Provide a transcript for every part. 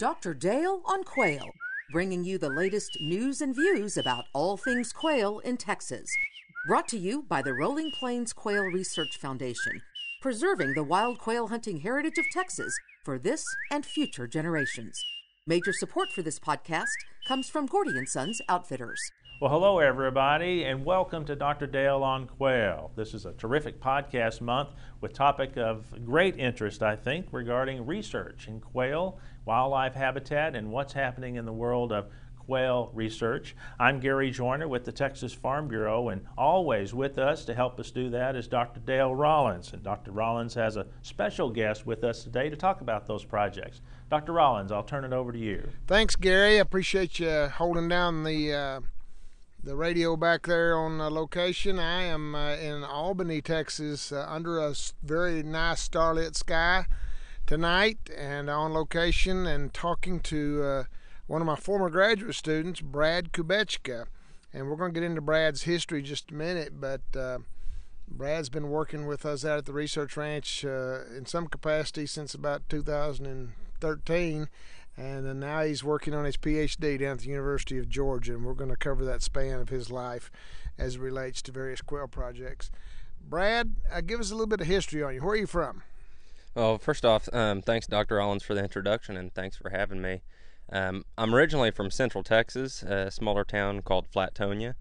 Dr. Dale on Quail, bringing you the latest news and views about all things quail in Texas. Brought to you by the Rolling Plains Quail Research Foundation, preserving the wild quail hunting heritage of Texas for this and future generations. Major support for this podcast comes from Gordy and Sons Outfitters. Well, hello, everybody, and welcome to Dr. Dale on Quail. This is a terrific podcast month with topic of great interest, I think, regarding research in quail, wildlife habitat, and what's happening in the world of quail research. I'm Gary Joiner with the Texas Farm Bureau, and always with us to help us do that is Dr. Dale Rollins. And Dr. Rollins has a special guest with us today to talk about those projects. Dr. Rollins, I'll turn it over to you. Thanks, Gary. I appreciate you holding down the. Uh the radio back there on location. I am uh, in Albany, Texas, uh, under a very nice starlit sky tonight and on location and talking to uh, one of my former graduate students, Brad Kubechka. And we're going to get into Brad's history just a minute, but uh, Brad's been working with us out at the Research Ranch uh, in some capacity since about 2013 and now he's working on his PhD down at the University of Georgia, and we're going to cover that span of his life as it relates to various quail projects. Brad, uh, give us a little bit of history on you. Where are you from? Well, first off, um, thanks, Dr. Rollins, for the introduction, and thanks for having me. Um, I'm originally from Central Texas, a smaller town called Flatonia.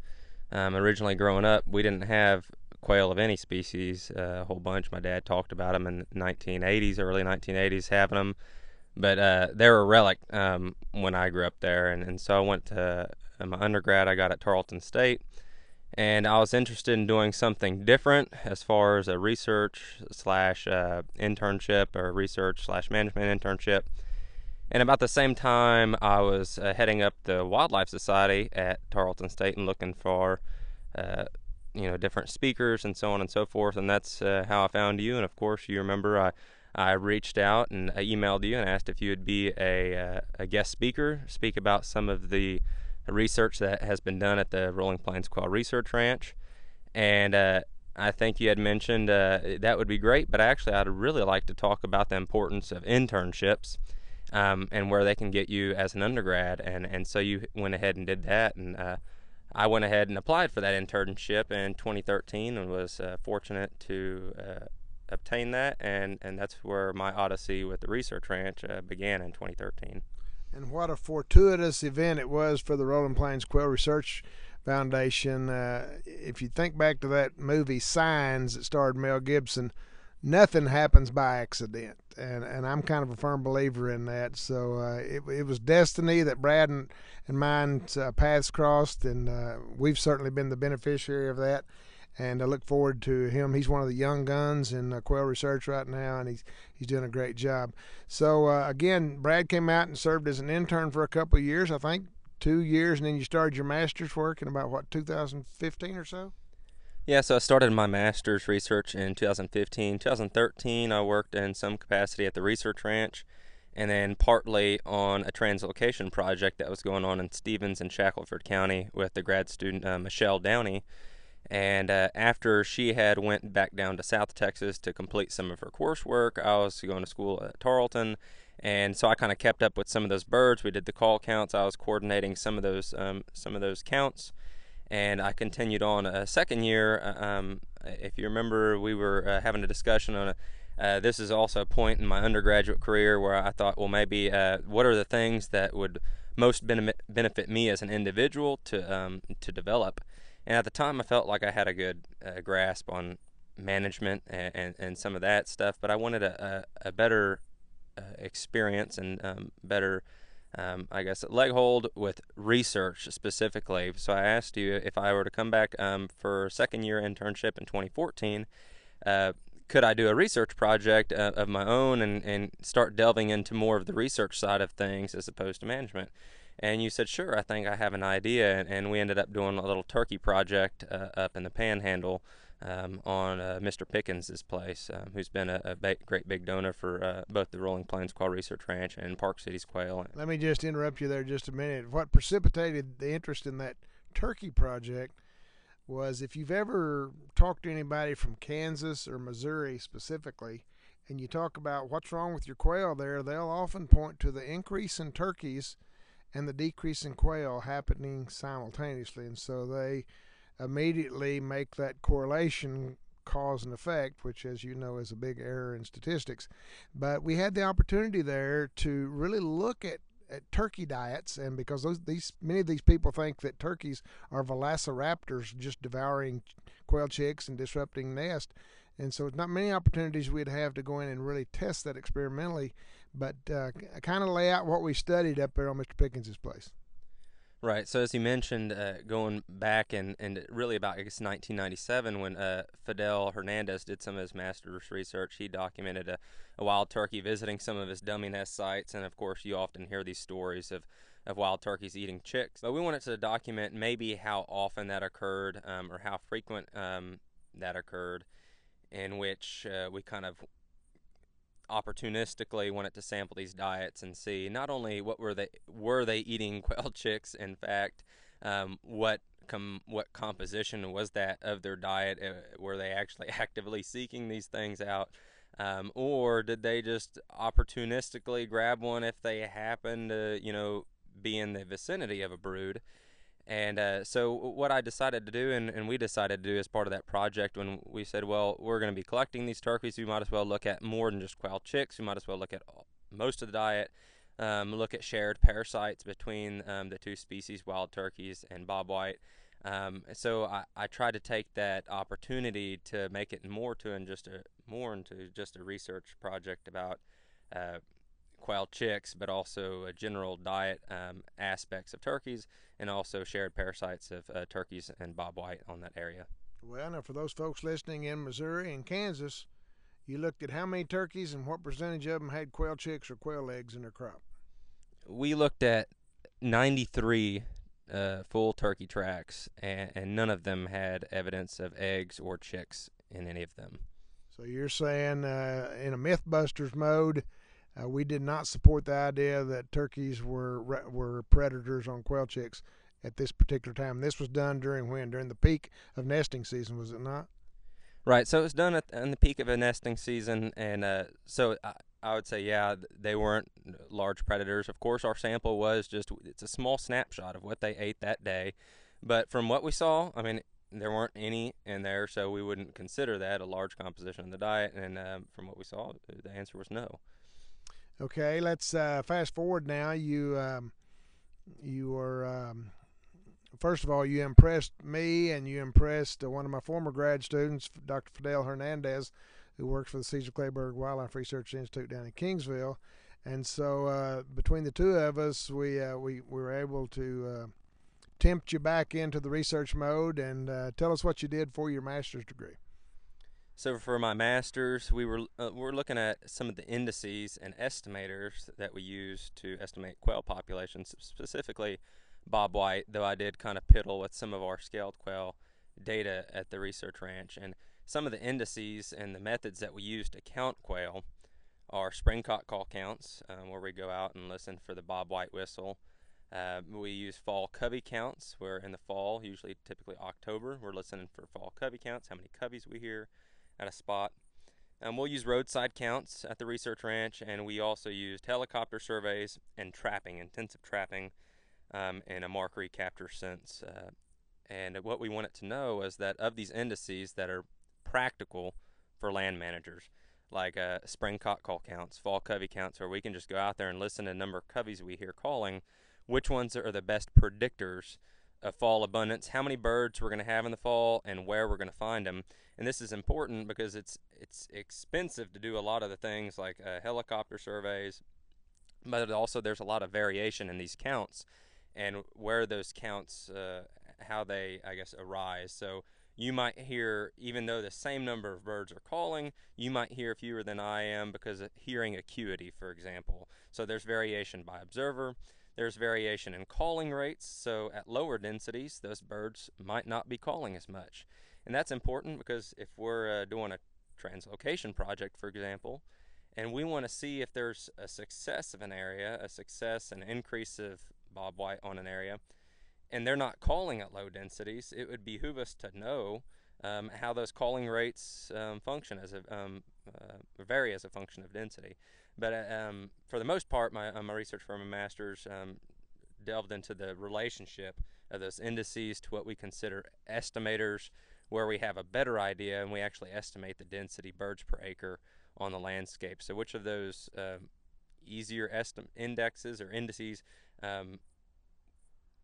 Um, originally, growing up, we didn't have quail of any species, uh, a whole bunch. My dad talked about them in the 1980s, early 1980s, having them but uh, they were a relic um, when I grew up there, and, and so I went to my undergrad. I got at Tarleton State, and I was interested in doing something different as far as a research slash uh, internship or research slash management internship. And about the same time, I was uh, heading up the Wildlife Society at Tarleton State and looking for, uh, you know, different speakers and so on and so forth. And that's uh, how I found you. And of course, you remember I I reached out and I emailed you and asked if you would be a, uh, a guest speaker, speak about some of the research that has been done at the Rolling Plains Quail Research Ranch. And uh, I think you had mentioned uh, that would be great, but actually, I'd really like to talk about the importance of internships um, and where they can get you as an undergrad. And, and so you went ahead and did that. And uh, I went ahead and applied for that internship in 2013 and was uh, fortunate to uh, obtain that, and and that's where my odyssey with the research ranch uh, began in 2013. And what a fortuitous event it was for the Rolling Plains Quail Research Foundation. Uh, if you think back to that movie Signs that starred Mel Gibson, nothing happens by accident, and and I'm kind of a firm believer in that. So uh, it it was destiny that Brad and and mine's uh, paths crossed, and uh, we've certainly been the beneficiary of that and I look forward to him. He's one of the young guns in uh, quail research right now, and he's he's doing a great job. So uh, again, Brad came out and served as an intern for a couple of years, I think two years, and then you started your master's work in about what 2015 or so. Yeah, so I started my master's research in 2015. 2013, I worked in some capacity at the research ranch, and then partly on a translocation project that was going on in Stephens and Shackelford County with the grad student uh, Michelle Downey and uh, after she had went back down to South Texas to complete some of her coursework, I was going to school at Tarleton, and so I kind of kept up with some of those birds. We did the call counts. I was coordinating some of those um, some of those counts, and I continued on a second year. Uh, um, if you remember, we were uh, having a discussion on a. Uh, this is also a point in my undergraduate career where I thought, well, maybe uh, what are the things that would most benefit benefit me as an individual to um, to develop and at the time, I felt like I had a good uh, grasp on management and, and, and, some of that stuff, but I wanted a, a, a better uh, experience and um, better, um, I guess, leg hold with research specifically. So I asked you if I were to come back um, for second year internship in 2014. Uh, could I do a research project uh, of my own and, and start delving into more of the research side of things as opposed to management? And you said, sure, I think I have an idea. And we ended up doing a little turkey project uh, up in the panhandle um, on uh, Mr. Pickens' place, um, who's been a, a ba- great big donor for uh, both the Rolling Plains Quail Research Ranch and Park Cities Quail. Let me just interrupt you there just a minute. What precipitated the interest in that turkey project was if you've ever talked to anybody from Kansas or Missouri specifically, and you talk about what's wrong with your quail there, they'll often point to the increase in turkeys and the decrease in quail happening simultaneously. And so they immediately make that correlation cause and effect, which, as you know, is a big error in statistics. But we had the opportunity there to really look at at turkey diets, and because those, these many of these people think that turkeys are velociraptors just devouring quail chicks and disrupting nests, and so it's not many opportunities we'd have to go in and really test that experimentally, but uh, kind of lay out what we studied up there on Mr. Pickens's place. Right. So as you mentioned, uh, going back and, and really about I guess 1997 when uh, Fidel Hernandez did some of his master's research, he documented a, a, wild turkey visiting some of his dummy nest sites, and of course you often hear these stories of, of wild turkeys eating chicks. But we wanted to document maybe how often that occurred um, or how frequent um, that occurred, in which uh, we kind of opportunistically wanted to sample these diets and see not only what were they were they eating quail chicks in fact um, what com- what composition was that of their diet uh, were they actually actively seeking these things out um, or did they just opportunistically grab one if they happened to you know be in the vicinity of a brood and uh, so, what I decided to do, and, and, we decided to do as part of that project, when we said, well, we're going to be collecting these turkeys, we might as well look at more than just quail chicks. We might as well look at most of the diet, um, look at shared parasites between um, the two species, wild turkeys and bobwhite. Um, so I, I tried to take that opportunity to make it more to and just a more into just a research project about uh, quail chicks, but also a general diet um, aspects of turkeys, and also shared parasites of uh, turkeys and bobwhite on that area. Well, now for those folks listening in Missouri and Kansas, you looked at how many turkeys and what percentage of them had quail chicks or quail eggs in their crop. We looked at 93 uh, full turkey tracks, and, and none of them had evidence of eggs or chicks in any of them. So you're saying, uh, in a MythBusters mode, uh, we did not support the idea that turkeys were were predators on quail chicks at this particular time. This was done during when? During the peak of nesting season, was it not? Right. So it was done at in the peak of a nesting season, and uh, so I, I, would say, yeah, they weren't large predators. Of course, our sample was just it's a small snapshot of what they ate that day, but from what we saw, I mean, there weren't any in there, so we wouldn't consider that a large composition of the diet. And um, from what we saw, the answer was no. Okay, let's uh, fast forward now. You um, you were um, first of all you impressed me, and you impressed uh, one of my former grad students, Dr. Fidel Hernandez, who works for the Caesar Kleberg Wildlife Research Institute down in Kingsville. And so uh, between the two of us, we uh, we, we were able to uh, tempt you back into the research mode and uh, tell us what you did for your master's degree. So for my masters, we were uh, we're looking at some of the indices and estimators that we use to estimate quail populations, specifically bobwhite. Though I did kind of piddle with some of our scaled quail data at the research ranch, and some of the indices and the methods that we use to count quail are spring cock call counts, um, where we go out and listen for the bobwhite whistle. Uh, we use fall covey counts, where in the fall, usually typically October, we're listening for fall covey counts, how many coveys we hear at a spot. Um, we'll use roadside counts at the research ranch, and we also used helicopter surveys and trapping, intensive trapping, um, in a mark recapture sense. Uh, and what we wanted to know is that of these indices that are practical for land managers, like uh, spring cock call counts, fall covey counts, where we can just go out there and listen to the number of coveys we hear calling, which ones are the best predictors of fall abundance, how many birds we're going to have in the fall, and where we're going to find them. And this is important because it's it's expensive to do a lot of the things like uh, helicopter surveys, but also there's a lot of variation in these counts and where those counts, uh, how they I guess arise. So you might hear, even though the same number of birds are calling, you might hear fewer than I am because of hearing acuity, for example. So there's variation by observer. There's variation in calling rates, so at lower densities, those birds might not be calling as much. And that's important because if we're uh, doing a translocation project, for example, and we want to see if there's a success of an area, a success, an increase of bobwhite on an area, and they're not calling at low densities, it would behoove us to know um, how those calling rates um, function as a, um, uh, vary as a function of density. But uh, um, for the most part, my, uh, my research for my master's um, delved into the relationship of those indices to what we consider estimators, where we have a better idea and we actually estimate the density birds per acre on the landscape. So, which of those uh, easier estim- indexes or indices um,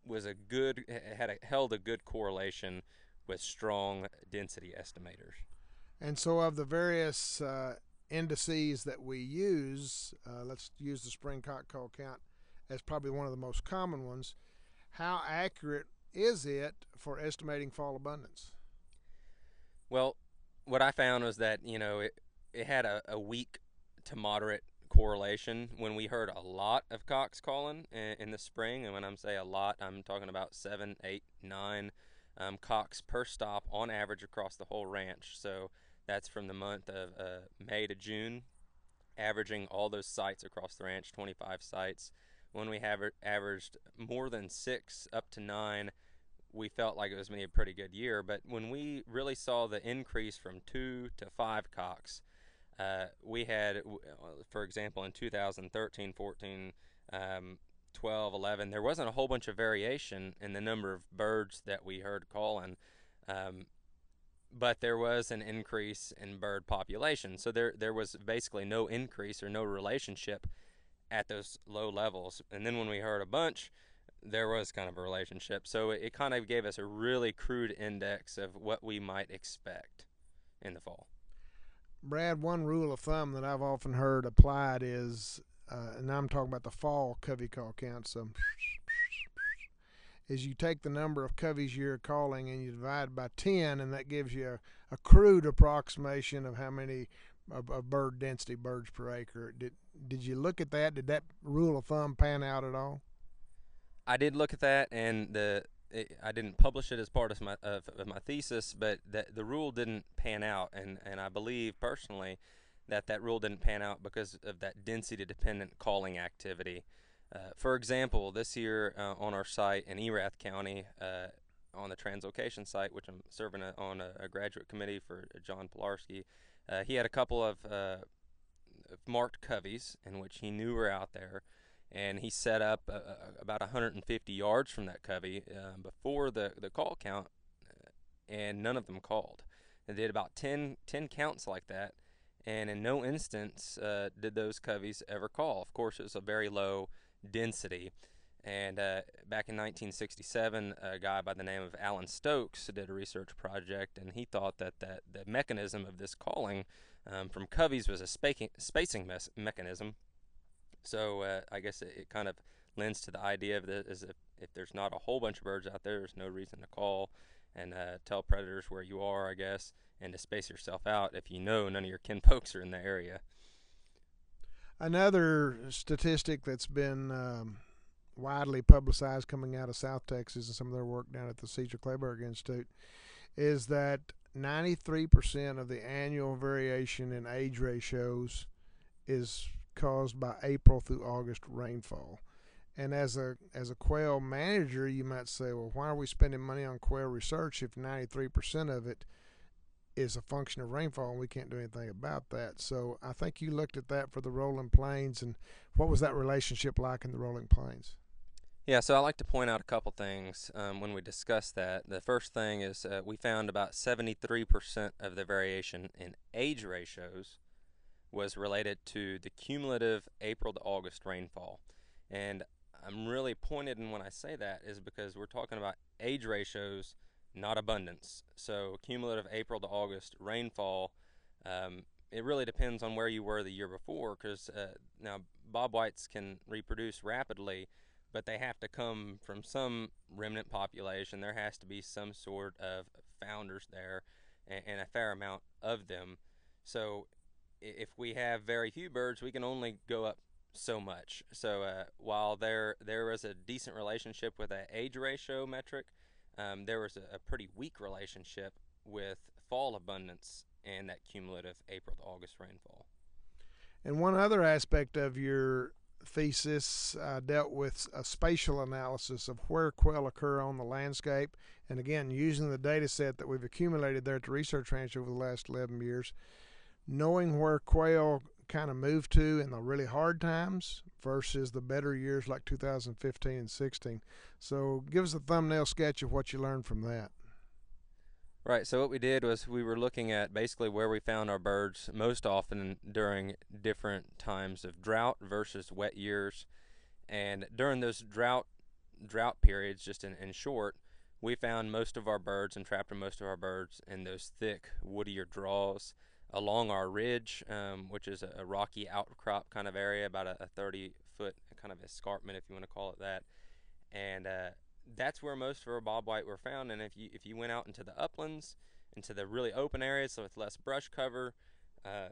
was a good had a, held a good correlation with strong density estimators. And so, of the various uh, indices that we use, uh, let's use the spring cock call count as probably one of the most common ones. How accurate is it for estimating fall abundance? Well, what I found was that you know it it had a, a weak to moderate correlation when we heard a lot of cocks calling in, in the spring, and when I'm say a lot, I'm talking about seven, eight, nine um, cocks per stop on average across the whole ranch. So that's from the month of uh, May to June, averaging all those sites across the ranch, 25 sites. When we have averaged more than six up to nine, we felt like it was going to be a pretty good year. But when we really saw the increase from two to five cocks, uh, we had, for example, in 2013, 14, um, 12, 11, there wasn't a whole bunch of variation in the number of birds that we heard calling. Um, but there was an increase in bird population. So there, there was basically no increase or no relationship at those low levels. And then when we heard a bunch, there was kind of a relationship. So it, it kind of gave us a really crude index of what we might expect in the fall. Brad, one rule of thumb that I've often heard applied is, uh, and I'm talking about the fall covey call count, so is you take the number of coveys you're calling and you divide by 10, and that gives you a, a crude approximation of how many of, of, bird density birds per acre. Did did you look at that? Did that rule of thumb pan out at all? I did look at that, and the it, I didn't publish it as part of my of, of my thesis, but the the rule didn't pan out, and and I believe personally that that rule didn't pan out because of that density dependent calling activity. Uh, for example, this year uh, on our site in Erath County, uh, on the translocation site, which I'm serving a, on a, a, graduate committee for uh, John Pilarski, uh, he had a couple of uh, marked coveys in which he knew were out there and he set up about 150 yards from that covey uh, before the, the call count, and none of them called. They did about 10, 10 counts like that, and in no instance did those coveys ever call. Of course, it was a very low density. And uh, back in 1967, a guy by the name of Alan Stokes did a research project, and he thought that, that the mechanism of this calling um, from coveys was a spacing, spacing mes- mechanism so uh, I guess it, it, kind of lends to the idea of this: is if, if there's not a whole bunch of birds out there, there's no reason to call and uh, tell predators where you are, I guess, and to space yourself out if you know none of your kin folks are in the area. Another statistic that's been um, widely publicized coming out of South Texas and some of their work down at the Caesar Kleberg Institute is that 93% of the annual variation in age ratios is caused by April through August rainfall. And as a as a quail manager, you might say, well, why are we spending money on quail research if 93% of it is a function of rainfall and we can't do anything about that? So I think you looked at that for the rolling plains, and what was that relationship like in the rolling plains? Yeah, so I like to point out a couple things um, when we discuss that. The first thing is uh, we found about 73% of the variation in age ratios was related to the cumulative April to August rainfall. And I'm really pointed in when I say that is because we're talking about age ratios, not abundance. So cumulative April to August rainfall, um, it really depends on where you were the year before. Because uh, now bob whites can reproduce rapidly, but they have to come from some remnant population. There has to be some sort of founders there, and, and a fair amount of them. So if we have very few birds, we can only go up so much. So uh, while there there was a decent relationship with an age ratio metric, um, there was a, a, pretty weak relationship with fall abundance and that cumulative April to August rainfall. And one other aspect of your thesis uh, dealt with a spatial analysis of where quail occur on the landscape. And again, using the data set that we've accumulated there at the Research Ranch over the last 11 years, knowing where quail kind of move to in the really hard times versus the better years like 2015 and 16. So give us a thumbnail sketch of what you learned from that. Right. So what we did was we were looking at basically where we found our birds most often during different times of drought versus wet years, and during those drought drought periods, just in, in short, we found most of our birds and trapped most of our birds in those thick woodier draws along our ridge, um, which is a, a, rocky outcrop kind of area, about a, a 30 foot kind of escarpment, if you want to call it that, and uh, that's where most of our bobwhite were found. And if you if you went out into the uplands, into the really open areas, so with less brush cover, uh,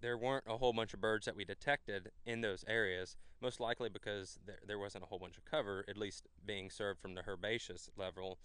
there weren't a whole bunch of birds that we detected in those areas. Most likely because there there wasn't a whole bunch of cover, at least being served from the herbaceous level,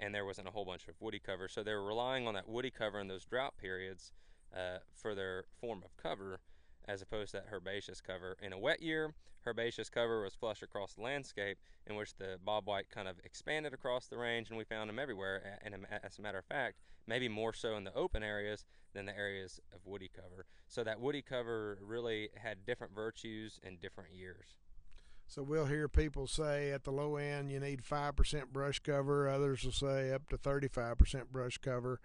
and there wasn't a whole bunch of woody cover. So they were relying on that woody cover in those drought periods uh, for their form of cover as opposed to that herbaceous cover. In a wet year, herbaceous cover was flush across the landscape, in which the bobwhite kind of expanded across the range, and we found them everywhere. And as a matter of fact, maybe more so in the open areas than the areas of woody cover. So that woody cover really had different virtues in different years. So we'll hear people say at the low end you need 5% brush cover, others will say up to 35% brush cover.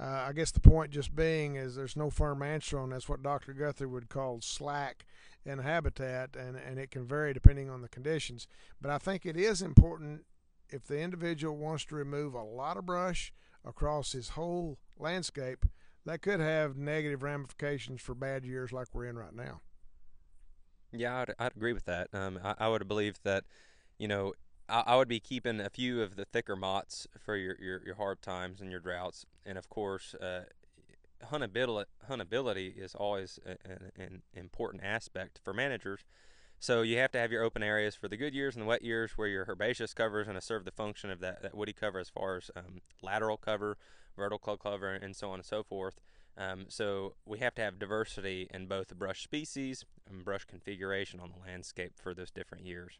Uh, I guess the point just being is there's no firm answer on that's what Dr. Guthery would call slack in habitat, and, and it can vary depending on the conditions. But I think it is important if the individual wants to remove a lot of brush across his whole landscape, that could have negative ramifications for bad years like we're in right now. Yeah, I'd, I'd agree with that. Um, I, I would believe that, you know, I, would be keeping a few of the thicker motts for your, your, your hard times and your droughts, and of course, uh, huntability, huntability is always an important aspect for managers. So you have to have your open areas for the good years and the wet years where your herbaceous cover is going to serve the function of that, that woody cover as far as um, lateral cover, vertical cover, and so on and so forth. Um, so we have to have diversity in both the brush species and brush configuration on the landscape for those different years.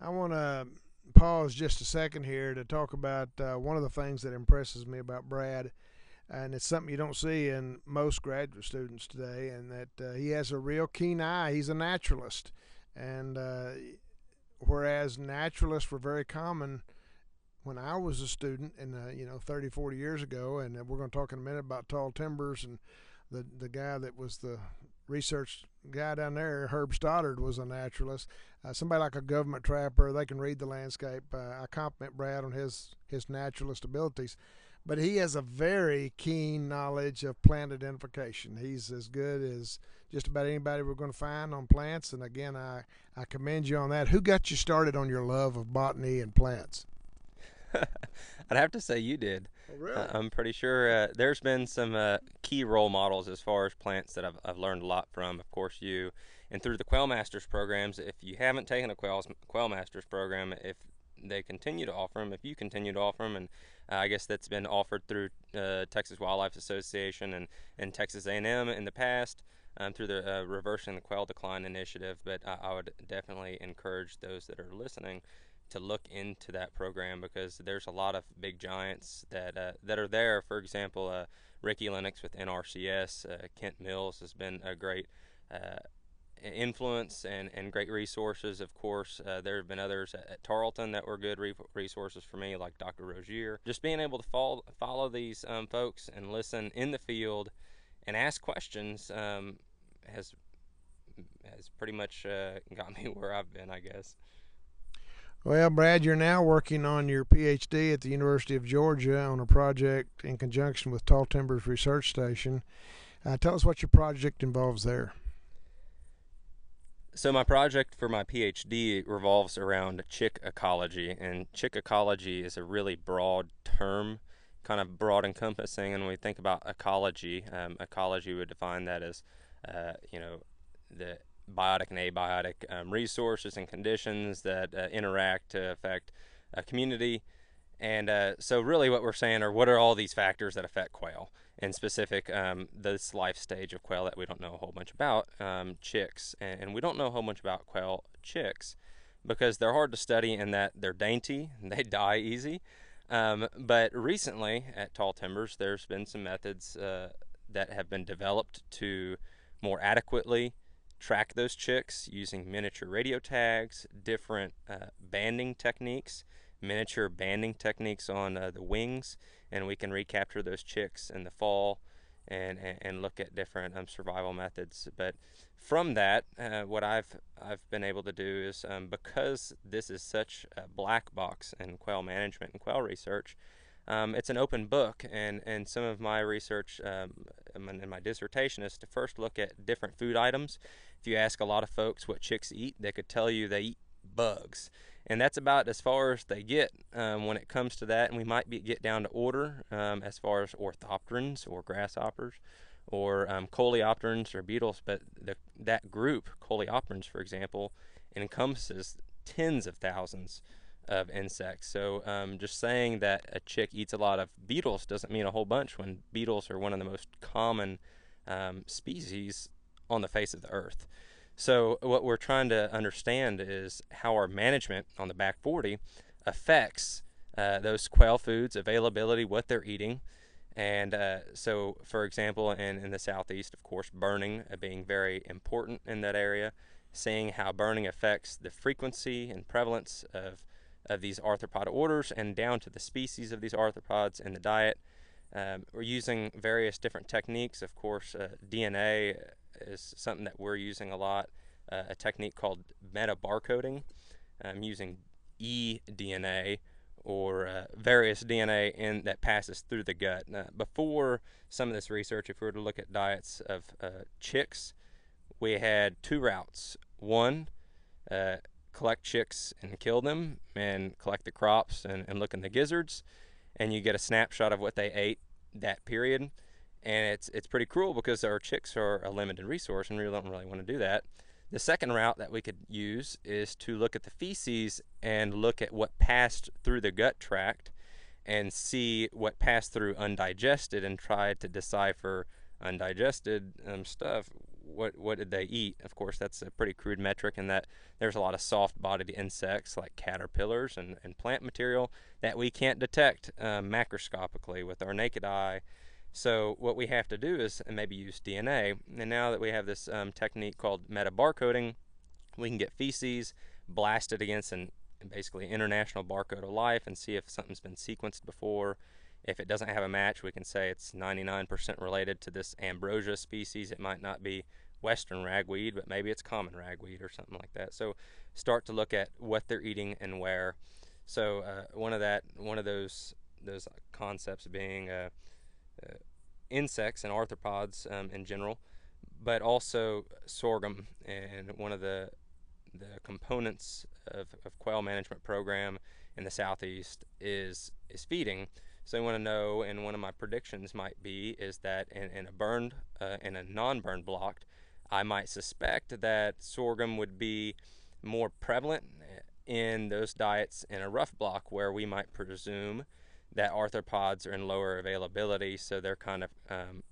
I want to pause just a second here to talk about uh, one of the things that impresses me about Brad, and it's something you don't see in most graduate students today, and that uh, he has a real keen eye. He's a naturalist, and uh, whereas naturalists were very common when I was a student, in you know 30, 40 years ago, and we're going to talk in a minute about tall timbers and the the guy that was the research guy down there, Herb Stoddard, was a naturalist. Uh, somebody like a government trapper, they can read the landscape. Uh, I compliment Brad on his his naturalist abilities, but he has a very keen knowledge of plant identification. He's as good as just about anybody we're going to find on plants. And again, I I commend you on that. Who got you started on your love of botany and plants? I'd have to say you did. Oh, really? uh, I'm pretty sure uh, there's been some uh, key role models as far as plants that I've, I've learned a lot from. Of course, you and through the Quail Masters programs. If you haven't taken a Quail, Quail Masters program, if they continue to offer them, if you continue to offer them, and uh, I guess that's been offered through uh, Texas Wildlife Association and, and Texas A&M in the past. Um, through the reversing the quail decline initiative, but I, I would definitely encourage those that are listening to look into that program because there's a lot of big giants that uh, that are there. For example, uh, Ricky Lennox with NRCS, uh, Kent Mills has been a great uh, influence and, and great resources. Of course, uh, there have been others at, Tarleton that were good re- resources for me, like Dr. Rozier. Just being able to follow follow these um, folks and listen in the field and ask questions um, has has pretty much uh, got me where I've been, I guess. Well, Brad, you're now working on your PhD at the University of Georgia on a project in conjunction with Tall Timbers Research Station. Uh, tell us what your project involves there. So, my project for my PhD revolves around chick ecology, and chick ecology is a really broad term, kind of broad encompassing. And when we think about ecology, um, ecology would define that as, uh, you know, the biotic and abiotic um, resources and conditions that uh, interact to affect a community. And uh, so, really, what we're saying are what are all these factors that affect quail? In specific, um, this life stage of quail that we don't know a whole bunch about, um, chicks. And, and we don't know a whole bunch about quail chicks because they're hard to study in that they're dainty, they die easy. Um, but recently at Tall Timbers, there's been some methods uh, that have been developed to more adequately track those chicks using miniature radio tags, different uh, banding techniques, miniature banding techniques on uh, the wings, and we can recapture those chicks in the fall and, and, and look at different um, survival methods. But from that, uh, what I've I've been able to do is um, because this is such a black box in quail management and quail research, um, it's an open book, and, and some of my research um, in my dissertation is to first look at different food items. If you ask a lot of folks what chicks eat, they could tell you they eat bugs, and that's about as far as they get um, when it comes to that. And we might be, get down to order um, as far as orthopterans or grasshoppers, or um, coleopterans or beetles, but the, that group, coleopterans, for example, encompasses tens of thousands of insects. So um, just saying that a chick eats a lot of beetles doesn't mean a whole bunch when beetles are one of the most common um, species on the face of the earth. So what we're trying to understand is how our management on the back 40 affects uh, those quail foods, availability, what they're eating. And uh, so, for example, in, in the southeast, of course, burning uh, being very important in that area, seeing how burning affects the frequency and prevalence of of these arthropod orders and down to the species of these arthropods in the diet. Um, we're using various different techniques. Of course, uh, DNA is something that we're using a lot. Uh, a technique called meta metabarcoding, um, using eDNA or uh, various DNA in that passes through the gut. Now, before some of this research, if we were to look at diets of uh, chicks, we had two routes. One, uh, collect chicks and kill them and collect the crops and, and look in the gizzards and you get a snapshot of what they ate that period. And it's it's pretty cruel because our chicks are a limited resource and we don't really want to do that. The second route that we could use is to look at the feces and look at what passed through the gut tract and see what passed through undigested and try to decipher undigested um, stuff what what did they eat? Of course, that's a pretty crude metric in that there's a lot of soft-bodied insects like caterpillars and, and plant material that we can't detect um, macroscopically with our naked eye. So what we have to do is maybe use DNA. And now that we have this um, technique called metabarcoding, we can get feces blasted against an basically international barcode of life and see if something's been sequenced before if it doesn't have a match, we can say it's 99% related to this ambrosia species. It might not be western ragweed, but maybe it's common ragweed or something like that. So start to look at what they're eating and where. So uh, one of that, one of those those concepts being uh, uh, insects and arthropods um, in general, but also sorghum. And one of the the components of, of quail management program in the southeast is is feeding. So I want to know, and one of my predictions might be, is that in, in a burned, uh, in a non-burned block, I might suspect that sorghum would be more prevalent in those diets in a rough block where we might presume that arthropods are in lower availability, so they're kind of, um,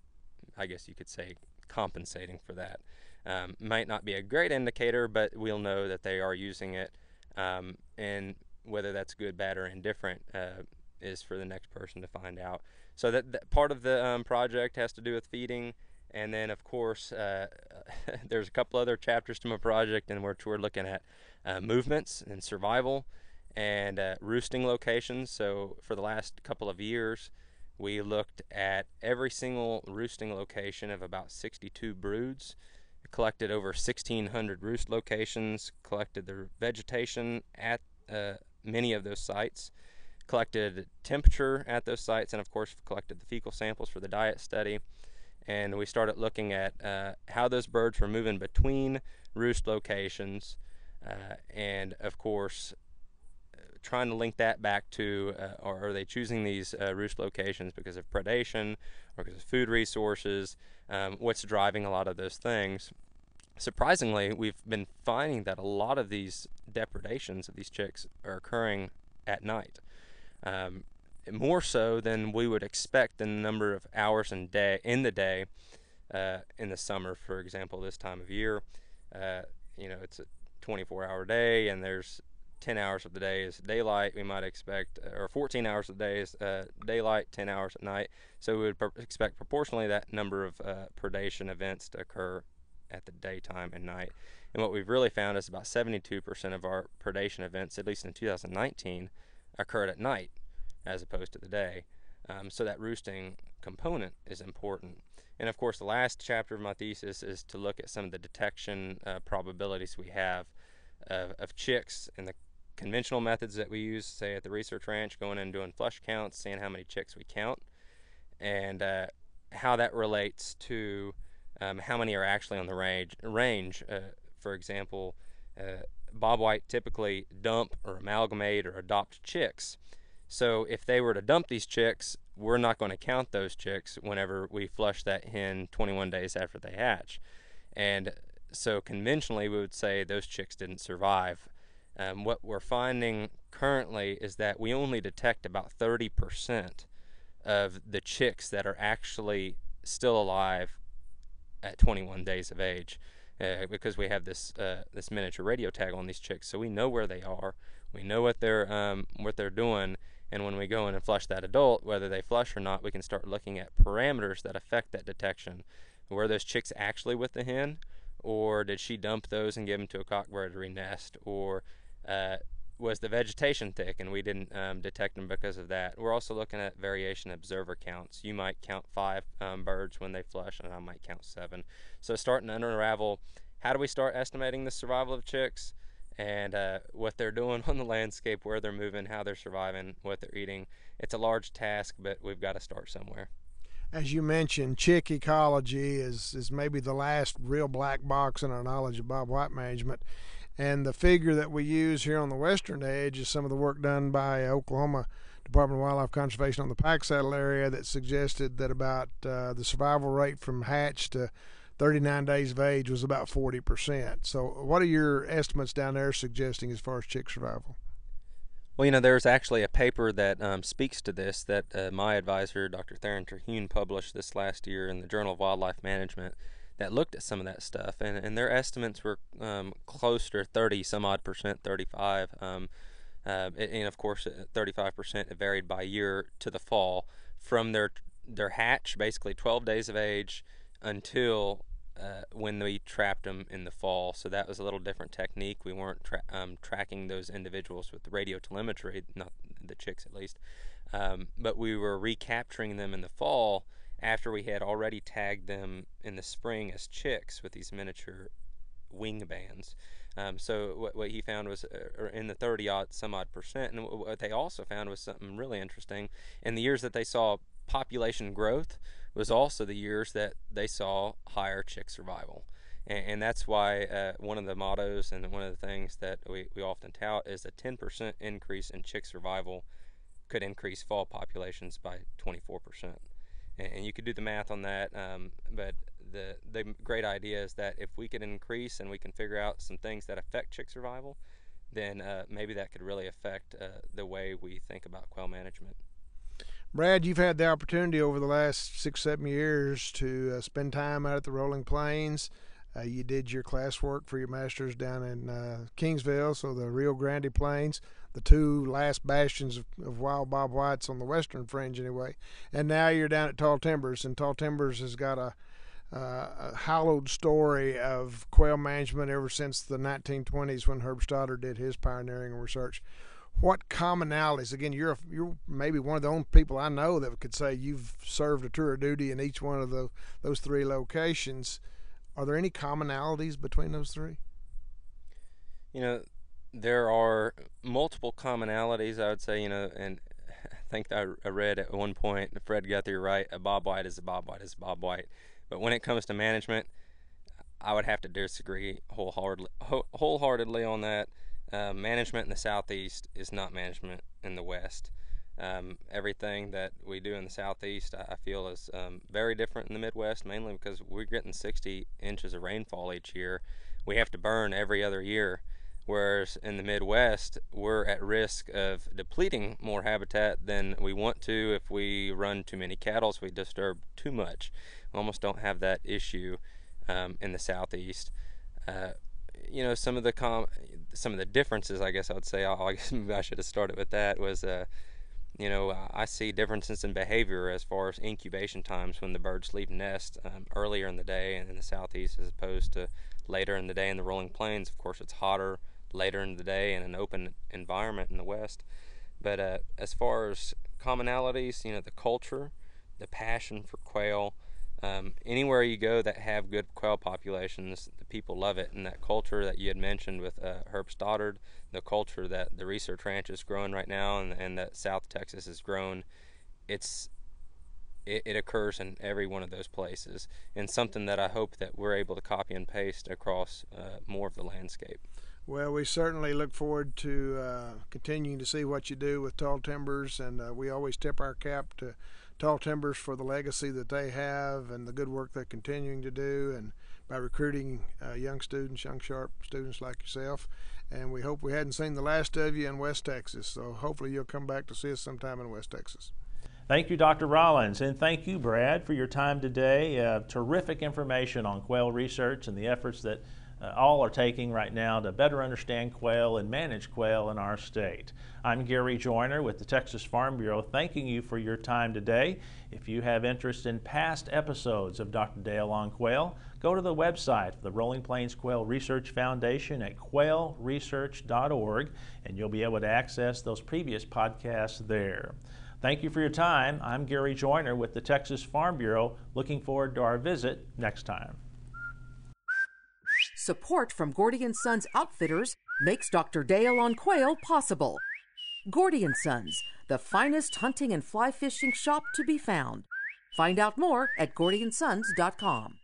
I guess you could say, compensating for that. Um, might not be a great indicator, but we'll know that they are using it, um, and whether that's good, bad, or indifferent uh, is for the next person to find out. So that, that part of the um, project has to do with feeding, and then of course uh, there's a couple other chapters to my project in which we're looking at uh, movements and survival and uh, roosting locations. So for the last couple of years, we looked at every single roosting location of about 62 broods collected over 1600 roost locations collected the vegetation at uh, many of those sites collected temperature at those sites, and of course collected the fecal samples for the diet study. And we started looking at uh, how those birds were moving between roost locations, uh, and of course trying to link that back to uh, are they choosing these uh, roost locations because of predation or because of food resources? Um, what's driving a lot of those things? Surprisingly we've been finding that a lot of these depredations of these chicks are occurring at night um, more so than we would expect in the number of hours in day in the day uh, in the summer, for example, this time of year. Uh, you know, it's a 24-hour day, and there's 10 hours of the day is daylight, we might expect, uh, or 14 hours of the day is uh, daylight, 10 hours at night. So we would expect proportionally that number of uh, predation events to occur at the daytime and night. And what we've really found is about 72% of our predation events, at least in 2019, occurred at night as opposed to the day. Um, so that roosting component is important. And of course, the last chapter of my thesis is to look at some of the detection uh, probabilities we have of, of chicks and the conventional methods that we use, say at the research ranch, going in and doing flush counts, seeing how many chicks we count, and uh, how that relates to um, how many are actually on the range. Range, uh, for example, uh, bobwhite typically dump or amalgamate or adopt chicks. So if they were to dump these chicks, we're not going to count those chicks whenever we flush that hen 21 days after they hatch. And so conventionally, we would say those chicks didn't survive. Um, what we're finding currently is that we only detect about 30% of the chicks that are actually still alive at 21 days of age. Uh, because we have this uh, this miniature radio tag on these chicks, so we know where they are, we know what they're um, what they're doing, and when we go in and flush that adult, whether they flush or not, we can start looking at parameters that affect that detection. Were those chicks actually with the hen, or did she dump those and give them to a cockbird to nest, or uh, was the vegetation thick and we didn't um, detect them because of that. We're also looking at variation observer counts. You might count five um, birds when they flush, and I might count seven. So starting to unravel how do we start estimating the survival of chicks and uh, what they're doing on the landscape, where they're moving, how they're surviving, what they're eating. It's a large task, but we've got to start somewhere. As you mentioned, chick ecology is, is maybe the last real black box in our knowledge of bobwhite management and the figure that we use here on the western edge is some of the work done by Oklahoma Department of Wildlife Conservation on the Packsaddle area that suggested that about uh, the survival rate from hatch to 39 days of age was about 40%. So, what are your estimates down there suggesting as far as chick survival? Well, you know, there's actually a paper that um, speaks to this that uh, my advisor, Dr. Theron Terhune, published this last year in the Journal of Wildlife Management that looked at some of that stuff, and, and their estimates were um, close to 30 some odd percent, 35. Um, uh, and of course, 35 percent it varied by year to the fall from their their hatch, basically 12 days of age, until uh, when we trapped them in the fall. So that was a little different technique. We weren't tra- um, tracking those individuals with radio telemetry, not the chicks at least, um, but we were recapturing them in the fall after we had already tagged them in the spring as chicks with these miniature wing bands. Um, so what, what he found was uh, in the 30 odd some odd percent, and what they also found was something really interesting. In the years that they saw population growth, was also the years that they saw higher chick survival. And, and that's why uh, one of the mottos and one of the things that we, we often tout is a 10% increase in chick survival could increase fall populations by 24% and, you could do the math on that. Um, but the the great idea is that if we can increase and we can figure out some things that affect chick survival, then uh, maybe that could really affect uh, the way we think about quail management. Brad, you've had the opportunity over the last six, seven years to uh, spend time out at the Rolling Plains. Uh, you did your classwork for your master's down in uh, Kingsville, so the Rio Grande Plains the two last bastions of, of wild bobwhites on the western fringe anyway. And now you're down at Tall Timbers, and Tall Timbers has got a, uh, a hallowed story of quail management ever since the 1920s when Herb Stoddard did his pioneering research. What commonalities? Again, you're you're maybe one of the only people I know that could say you've served a tour of duty in each one of the, those three locations. Are there any commonalities between those three? You know, there are multiple commonalities, I would say, you know, and I think I, read at one point, Fred Guthery right, a Bob White is a Bob White is a bobwhite. But when it comes to management, I would have to disagree wholeheartedly, wholeheartedly on that. Uh, management in the southeast is not management in the west. Um, everything that we do in the southeast, I feel, is um, very different in the Midwest, mainly because we're getting 60 inches of rainfall each year. We have to burn every other year. Whereas in the Midwest, we're at risk of depleting more habitat than we want to if we run too many cattle, so we disturb too much. We almost don't have that issue um, in the Southeast. Uh, you know, some of the com- some of the differences, I guess I would say, I guess maybe I should have started with that, was, uh, you know, I see differences in behavior as far as incubation times when the birds leave nest um, earlier in the day in the southeast as opposed to later in the day in the rolling plains. Of course, it's hotter later in the day in an open environment in the west. But uh, as far as commonalities, you know, the culture, the passion for quail, um, anywhere you go that have good quail populations, the people love it. And that culture that you had mentioned with uh, Herb Stoddard, the culture that the research ranch is growing right now and, and that South Texas has grown, it's it, it, occurs in every one of those places and something that I hope that we're able to copy and paste across uh, more of the landscape. Well, we certainly look forward to uh, continuing to see what you do with Tall Timbers, and uh, we always tip our cap to Tall Timbers for the legacy that they have and the good work they're continuing to do, and by recruiting uh, young students, young sharp students like yourself. And we hope we hadn't seen the last of you in West Texas, so hopefully you'll come back to see us sometime in West Texas. Thank you, Dr. Rollins, and thank you, Brad, for your time today. Uh, terrific information on quail research and the efforts that uh, all are taking right now to better understand quail and manage quail in our state. I'm Gary Joiner with the Texas Farm Bureau, thanking you for your time today. If you have interest in past episodes of Dr. Dale on quail, go to the website of the Rolling Plains Quail Research Foundation at quailresearch.org, and you'll be able to access those previous podcasts there. Thank you for your time. I'm Gary Joiner with the Texas Farm Bureau. Looking forward to our visit next time. Support from Gordy and Sons Outfitters makes Dr. Dale on Quail possible. Gordy and Sons, the finest hunting and fly fishing shop to be found. Find out more at gordyandsons.com.